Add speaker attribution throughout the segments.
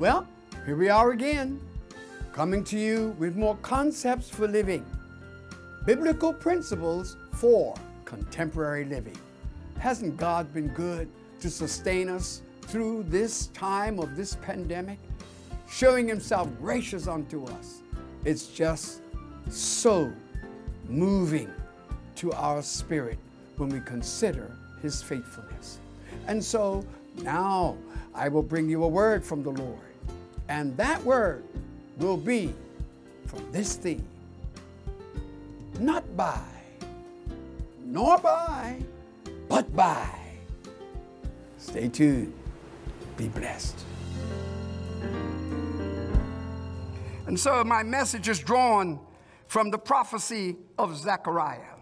Speaker 1: Well, here we are again, coming to you with more concepts for living, biblical principles for contemporary living. Hasn't God been good to sustain us through this time of this pandemic, showing Himself gracious unto us? It's just so moving to our spirit when we consider His faithfulness. And so now I will bring you a word from the Lord, and that word will be from this theme not by, nor by, but by. Stay tuned. Be blessed. And so my message is drawn from the prophecy of Zechariah,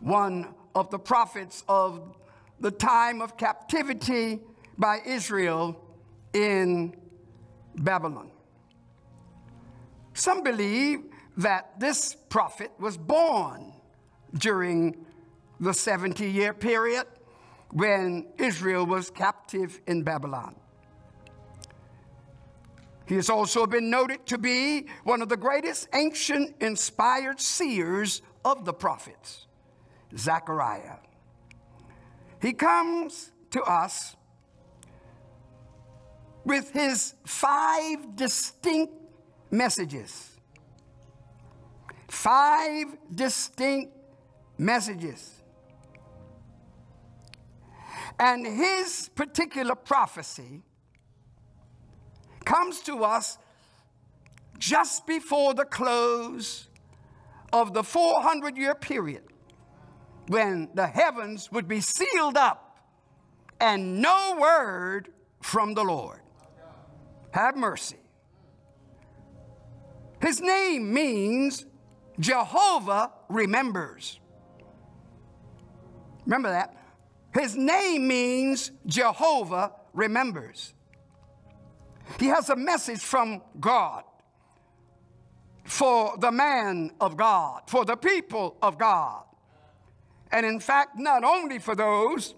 Speaker 1: one of the prophets of the time of captivity by Israel in Babylon. Some believe that this prophet was born during the 70 year period when Israel was captive in Babylon. He has also been noted to be one of the greatest ancient inspired seers of the prophets, Zechariah. He comes to us with his five distinct messages. Five distinct messages. And his particular prophecy comes to us just before the close of the 400 year period when the heavens would be sealed up and no word from the Lord. Have mercy. His name means Jehovah remembers. Remember that? His name means Jehovah remembers. He has a message from God for the man of God, for the people of God. And in fact, not only for those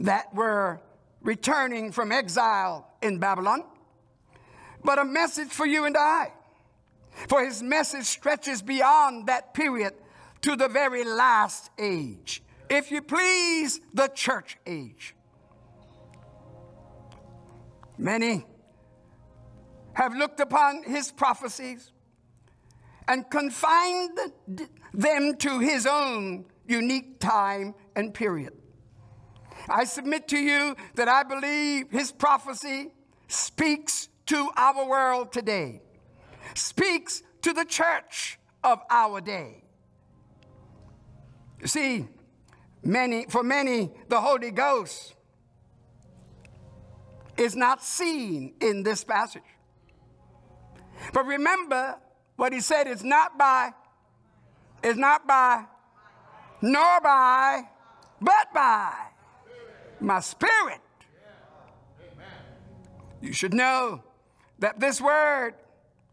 Speaker 1: that were returning from exile in Babylon, but a message for you and I. For his message stretches beyond that period to the very last age. If you please, the church age. Many have looked upon his prophecies and confined them to his own unique time and period. I submit to you that I believe his prophecy speaks to our world today, speaks to the church of our day. You see, many, for many, the Holy Ghost is not seen in this passage. But remember what he said is not by, is not by, nor by, but by my spirit. You should know that this word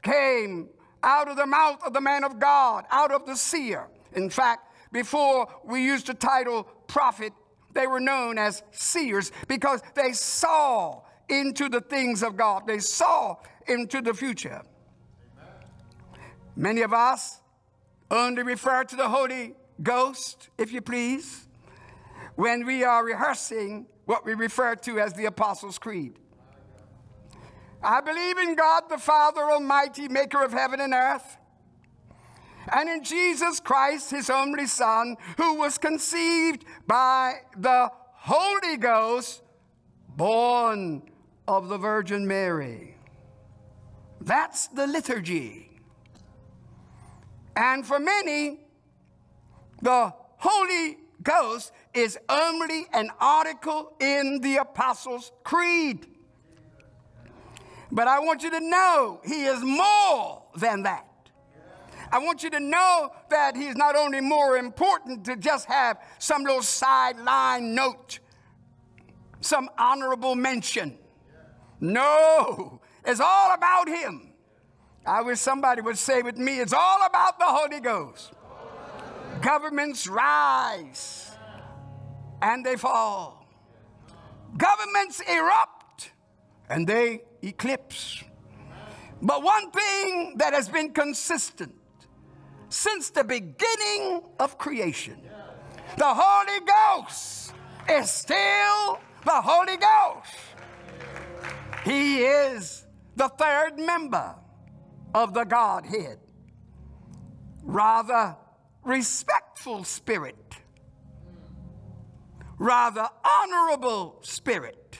Speaker 1: came out of the mouth of the man of God, out of the seer. In fact, before we used the title prophet, they were known as seers because they saw into the things of God, they saw into the future. Many of us only refer to the Holy Ghost, if you please, when we are rehearsing what we refer to as the Apostles' Creed. I believe in God the Father Almighty, maker of heaven and earth, and in Jesus Christ, his only Son, who was conceived by the Holy Ghost, born of the Virgin Mary. That's the liturgy. And for many, the Holy Ghost is only an article in the Apostles' Creed. But I want you to know he is more than that. I want you to know that he's not only more important to just have some little sideline note, some honorable mention. No, it's all about him. I wish somebody would say with me, it's all about the Holy Ghost. Governments rise and they fall. Governments erupt and they eclipse. But one thing that has been consistent since the beginning of creation the Holy Ghost is still the Holy Ghost. He is the third member of the Godhead. Rather respectful spirit, rather honorable spirit,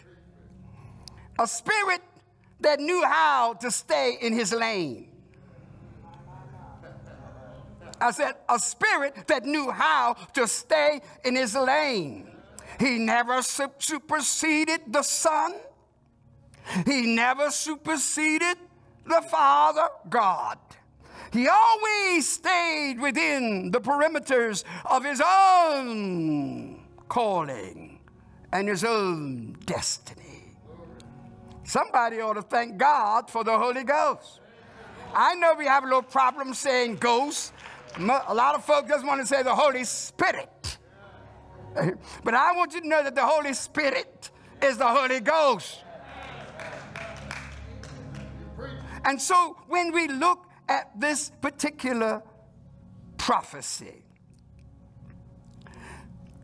Speaker 1: a spirit that knew how to stay in his lane. I said, a spirit that knew how to stay in his lane. He never superseded the Son. He never superseded the Father God. He always stayed within the perimeters of his own calling and his own destiny. Somebody ought to thank God for the Holy Ghost. I know we have a little problem saying ghost. A lot of folks just want to say the Holy Spirit. But I want you to know that the Holy Spirit is the Holy Ghost. And so when we look at this particular prophecy,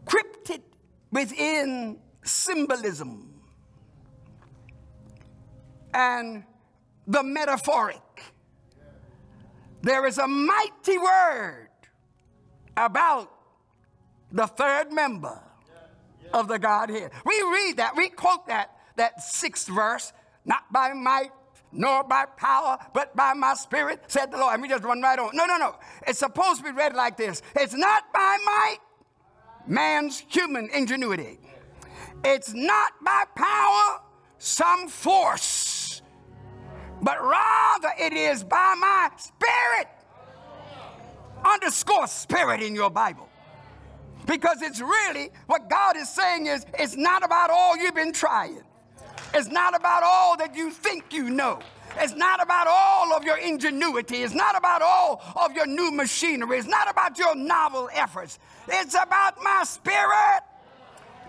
Speaker 1: crypted within symbolism and the metaphoric, there is a mighty word about the third member of the Godhead. We read that, we quote that, that sixth verse, not by might nor by power, but by my spirit, said the Lord. And we just run right on. No, no, no. It's supposed to be read like this It's not by might, man's human ingenuity. It's not by power, some force, but rather it is by my spirit. Underscore spirit in your Bible. Because it's really what God is saying is it's not about all you've been trying. It's not about all that you think you know. It's not about all of your ingenuity. It's not about all of your new machinery. It's not about your novel efforts. It's about my spirit.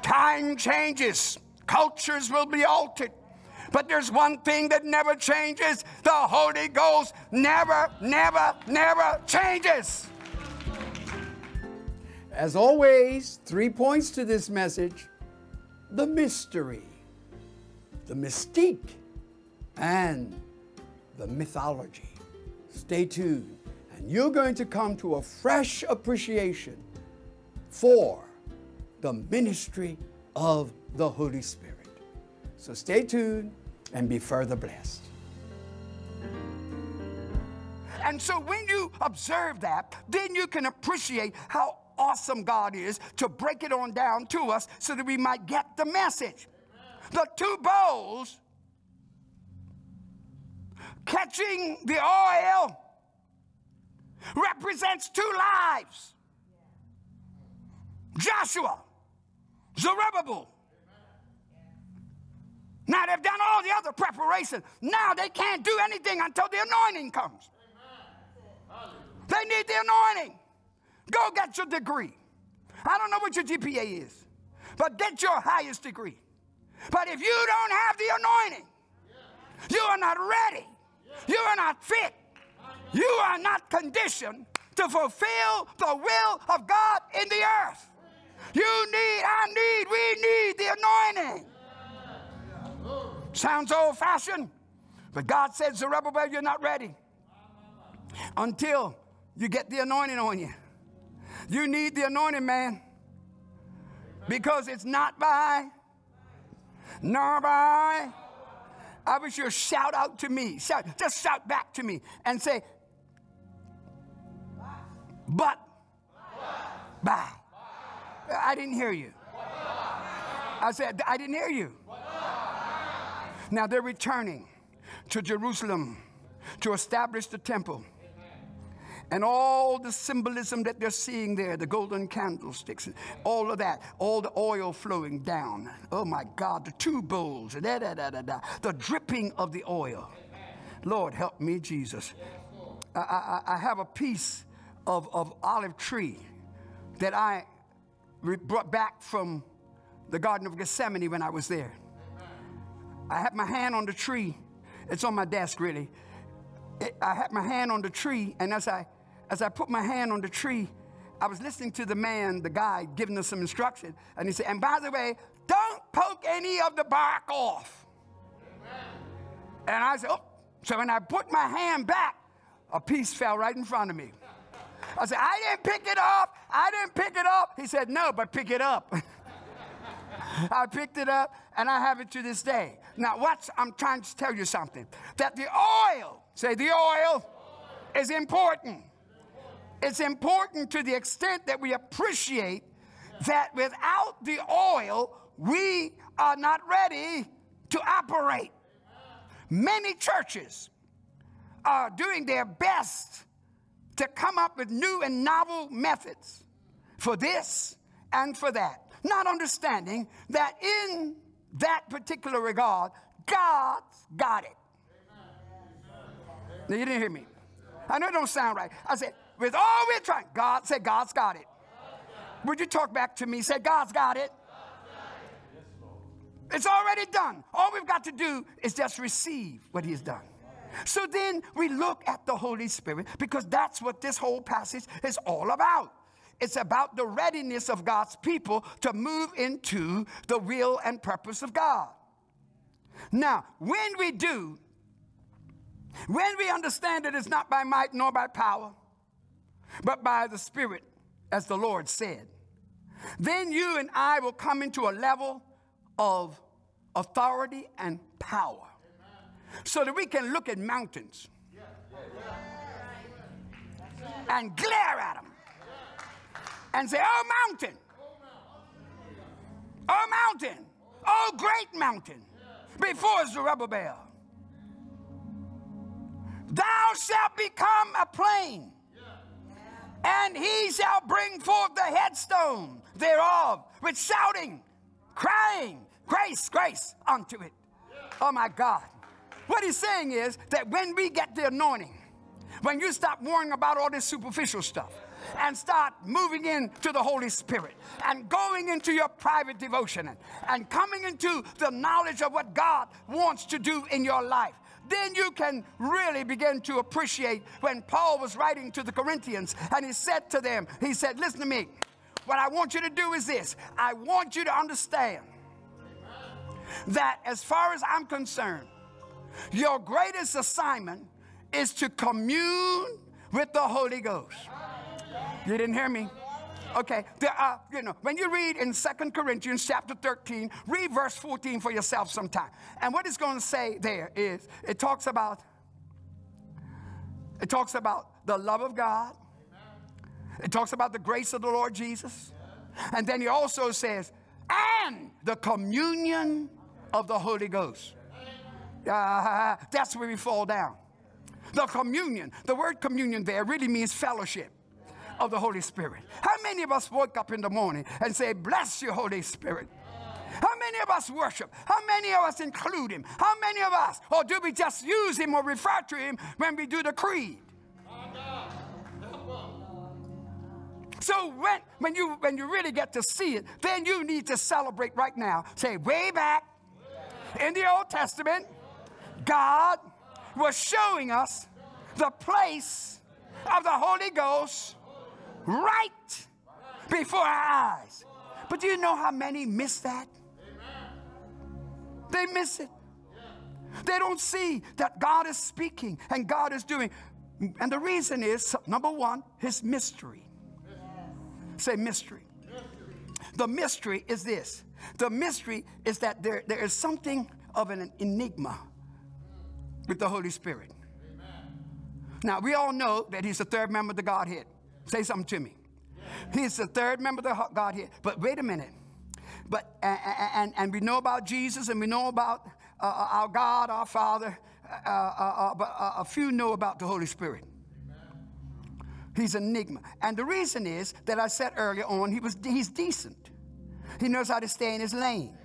Speaker 1: Time changes, cultures will be altered. But there's one thing that never changes the Holy Ghost never, never, never changes.
Speaker 2: As always, three points to this message the mystery, the mystique, and the mythology. Stay tuned, and you're going to come to a fresh appreciation for the ministry of the Holy Spirit. So stay tuned and be further blessed.
Speaker 1: And so when you observe that, then you can appreciate how awesome God is to break it on down to us so that we might get the message. The two bowls catching the oil represents two lives Joshua, Zerubbabel. Now they've done all the other preparation. Now they can't do anything until the anointing comes. They need the anointing. Go get your degree. I don't know what your GPA is, but get your highest degree. But if you don't have the anointing, you are not ready. You are not fit. You are not conditioned to fulfill the will of God in the earth. You need, I need, we need the anointing. Sounds old fashioned, but God said, Zerubbabel, you're not ready until you get the anointing on you. You need the anointing, man. Because it's not by, nor by. I wish you'd shout out to me. Shout, just shout back to me and say, but, by. I didn't hear you. I said, I didn't hear you. Now they're returning to Jerusalem to establish the temple and all the symbolism that they're seeing there the golden candlesticks, all of that, all the oil flowing down. Oh my God, the two bowls, da, da, da, da, da, the dripping of the oil. Lord, help me, Jesus. I, I, I have a piece of, of olive tree that I brought back from the Garden of Gethsemane when I was there. I had my hand on the tree. It's on my desk, really. It, I had my hand on the tree, and as I as I put my hand on the tree, I was listening to the man, the guy, giving us some instruction, and he said, "And by the way, don't poke any of the bark off." And I said, "Oh." So when I put my hand back, a piece fell right in front of me. I said, I didn't pick it up. I didn't pick it up. He said, No, but pick it up. I picked it up and I have it to this day. Now, watch, I'm trying to tell you something that the oil, say the oil, is important. It's important to the extent that we appreciate that without the oil, we are not ready to operate. Many churches are doing their best to come up with new and novel methods for this and for that, not understanding that in that particular regard, God's got it. Now, you didn't hear me. I know it don't sound right. I said, with all we're trying, God said, God's got it. Would you talk back to me? Say, God's got it. It's already done. All we've got to do is just receive what He's done. So then we look at the Holy Spirit because that's what this whole passage is all about. It's about the readiness of God's people to move into the will and purpose of God. Now, when we do, when we understand that it's not by might nor by power, but by the Spirit, as the Lord said, then you and I will come into a level of authority and power so that we can look at mountains and glare at them and say, Oh, mountain, oh, mountain, oh, great mountain, before Zerubbabel. Thou shalt become a plain, and he shall bring forth the headstone thereof with shouting, crying, grace, grace unto it. Oh my God. What he's saying is that when we get the anointing, when you stop worrying about all this superficial stuff and start moving into the Holy Spirit and going into your private devotion and, coming into the knowledge of what God wants to do in your life, then you can really begin to appreciate when Paul was writing to the Corinthians and he said to them, he said, listen to me. What I want you to do is this. I want you to understand that as far as I'm concerned, your greatest assignment is to commune with the Holy Ghost. You didn't hear me? Okay, there are, you know, when you read in Second Corinthians chapter 13, read verse 14 for yourself sometime. And what it's going to say there is it talks about it talks about the love of God. It talks about the grace of the Lord Jesus. And then he also says, and the communion of the Holy Ghost. Uh, that's where we fall down. The communion, the word communion there really means fellowship of the Holy Spirit. How many of us woke up in the morning and say, Bless you, Holy Spirit? How many of us worship? How many of us include him? How many of us, or do we just use him or refer to him when we do the creed? So when, when you when you really get to see it, then you need to celebrate right now. Say, way back in the Old Testament, God was showing us the place of the Holy Ghost right before our eyes. But do you know how many miss that? They miss it. They don't see that God is speaking and God is doing. And the reason is number one, his mystery. Say mystery. The mystery is this the mystery is that there, there is something of an enigma with the Holy Spirit. Now, we all know that he's the third member of the Godhead. Say something to me. He's the third member of the Godhead. But wait a minute. But and, and, and we know about Jesus and we know about uh, uh our God, our Father. Uh, uh, uh but a few know about the Holy Spirit. He's an enigma. And the reason is that I said earlier on, he was he's decent. He knows how to stay in his lane.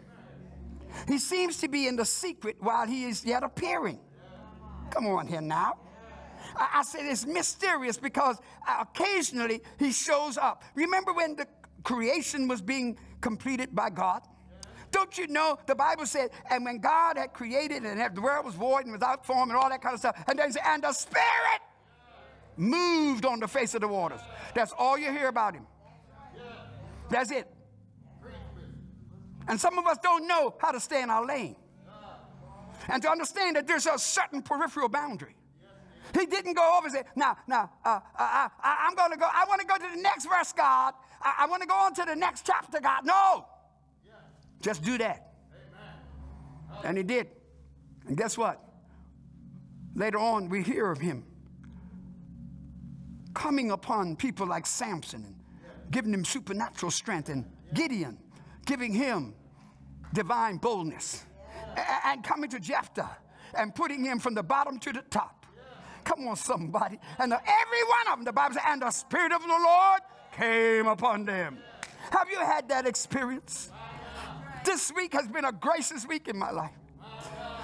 Speaker 1: He seems to be in the secret while he is yet appearing. Come on here now. I, I said it's mysterious because uh, occasionally he shows up. Remember when the creation was being completed by God? Don't you know the Bible said, and when God had created and the world was void and without form and all that kind of stuff, and then and the Spirit moved on the face of the waters. That's all you hear about him. That's it. And some of us don't know how to stay in our lane. And to understand that there's a certain peripheral boundary. He didn't go over and say, now, now, uh, uh, I, am going to go, I want to go to the next verse, God. I, I want to go on to the next chapter, God. No. Just do that. And he did. And guess what? Later on, we hear of him coming upon people like Samson and giving him supernatural strength, and Gideon giving him divine boldness, and coming to Jephthah and putting him from the bottom to the top. Come on, somebody. And the, every one of them, the Bible says, and the Spirit of the Lord came upon them. Have you had that experience? This week has been a gracious week in my life.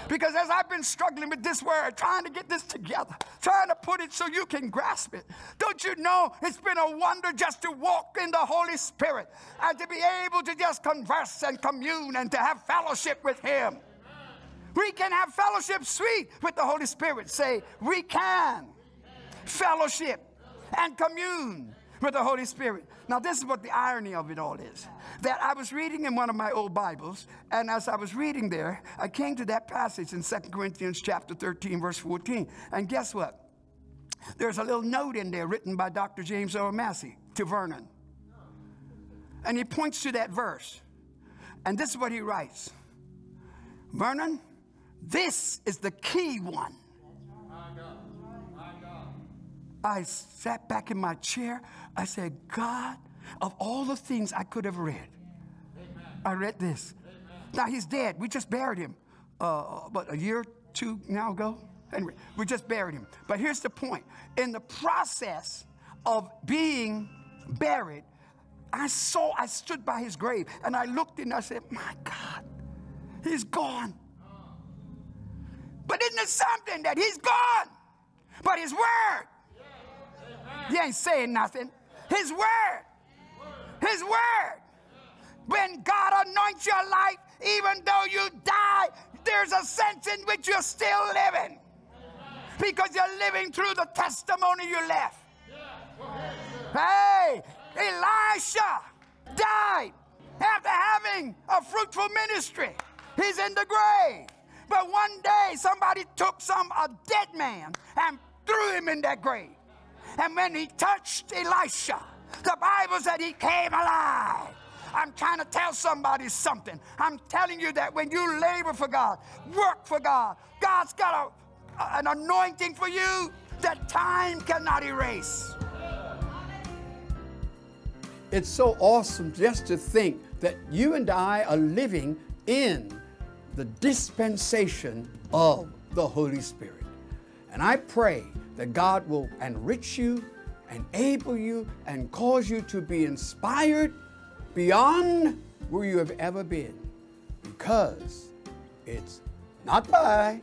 Speaker 1: Because as I've been struggling with this word, trying to get this together, trying to put it so you can grasp it, don't you know it's been a wonder just to walk in the Holy Spirit and to be able to just converse and commune and to have fellowship with Him. We can have fellowship sweet with the Holy Spirit. Say, we can fellowship and commune with the Holy Spirit. Now, this is what the irony of it all is. That I was reading in one of my old Bibles, and as I was reading there, I came to that passage in 2 Corinthians chapter 13, verse 14. And guess what? There's a little note in there written by Dr. James Earl Massey to Vernon. And he points to that verse. And this is what he writes Vernon, this is the key one. I sat back in my chair. I said, God, of all the things I could have read, Amen. I read this. Amen. Now he's dead. We just buried him, uh, but a year, two now ago. Anyway, we just buried him. But here's the point: in the process of being buried, I saw. I stood by his grave and I looked and I said, "My God, he's gone." But isn't it something that he's gone? But his word he ain't saying nothing. His word. His word. When God anoints your life, even though you die, there's a sense in which you're still living. Because you're living through the testimony you left. Hey, Elisha died after having a fruitful ministry. He's in the grave. But one day somebody took some a dead man and threw him in that grave. And when he touched Elisha, the Bible said he came alive. I'm trying to tell somebody something. I'm telling you that when you labor for God, work for God, God's got a, an anointing for you that time cannot erase.
Speaker 2: It's so awesome just to think that you and I are living in the dispensation of the Holy Spirit. And I pray that God will enrich you, enable you, and cause you to be inspired beyond where you have ever been. Because it's not by,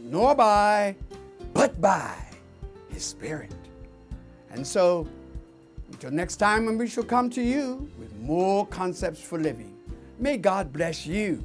Speaker 2: nor by, but by His Spirit. And so, until next time when we shall come to you with more concepts for living, may God bless you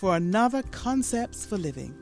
Speaker 3: for another Concepts for Living.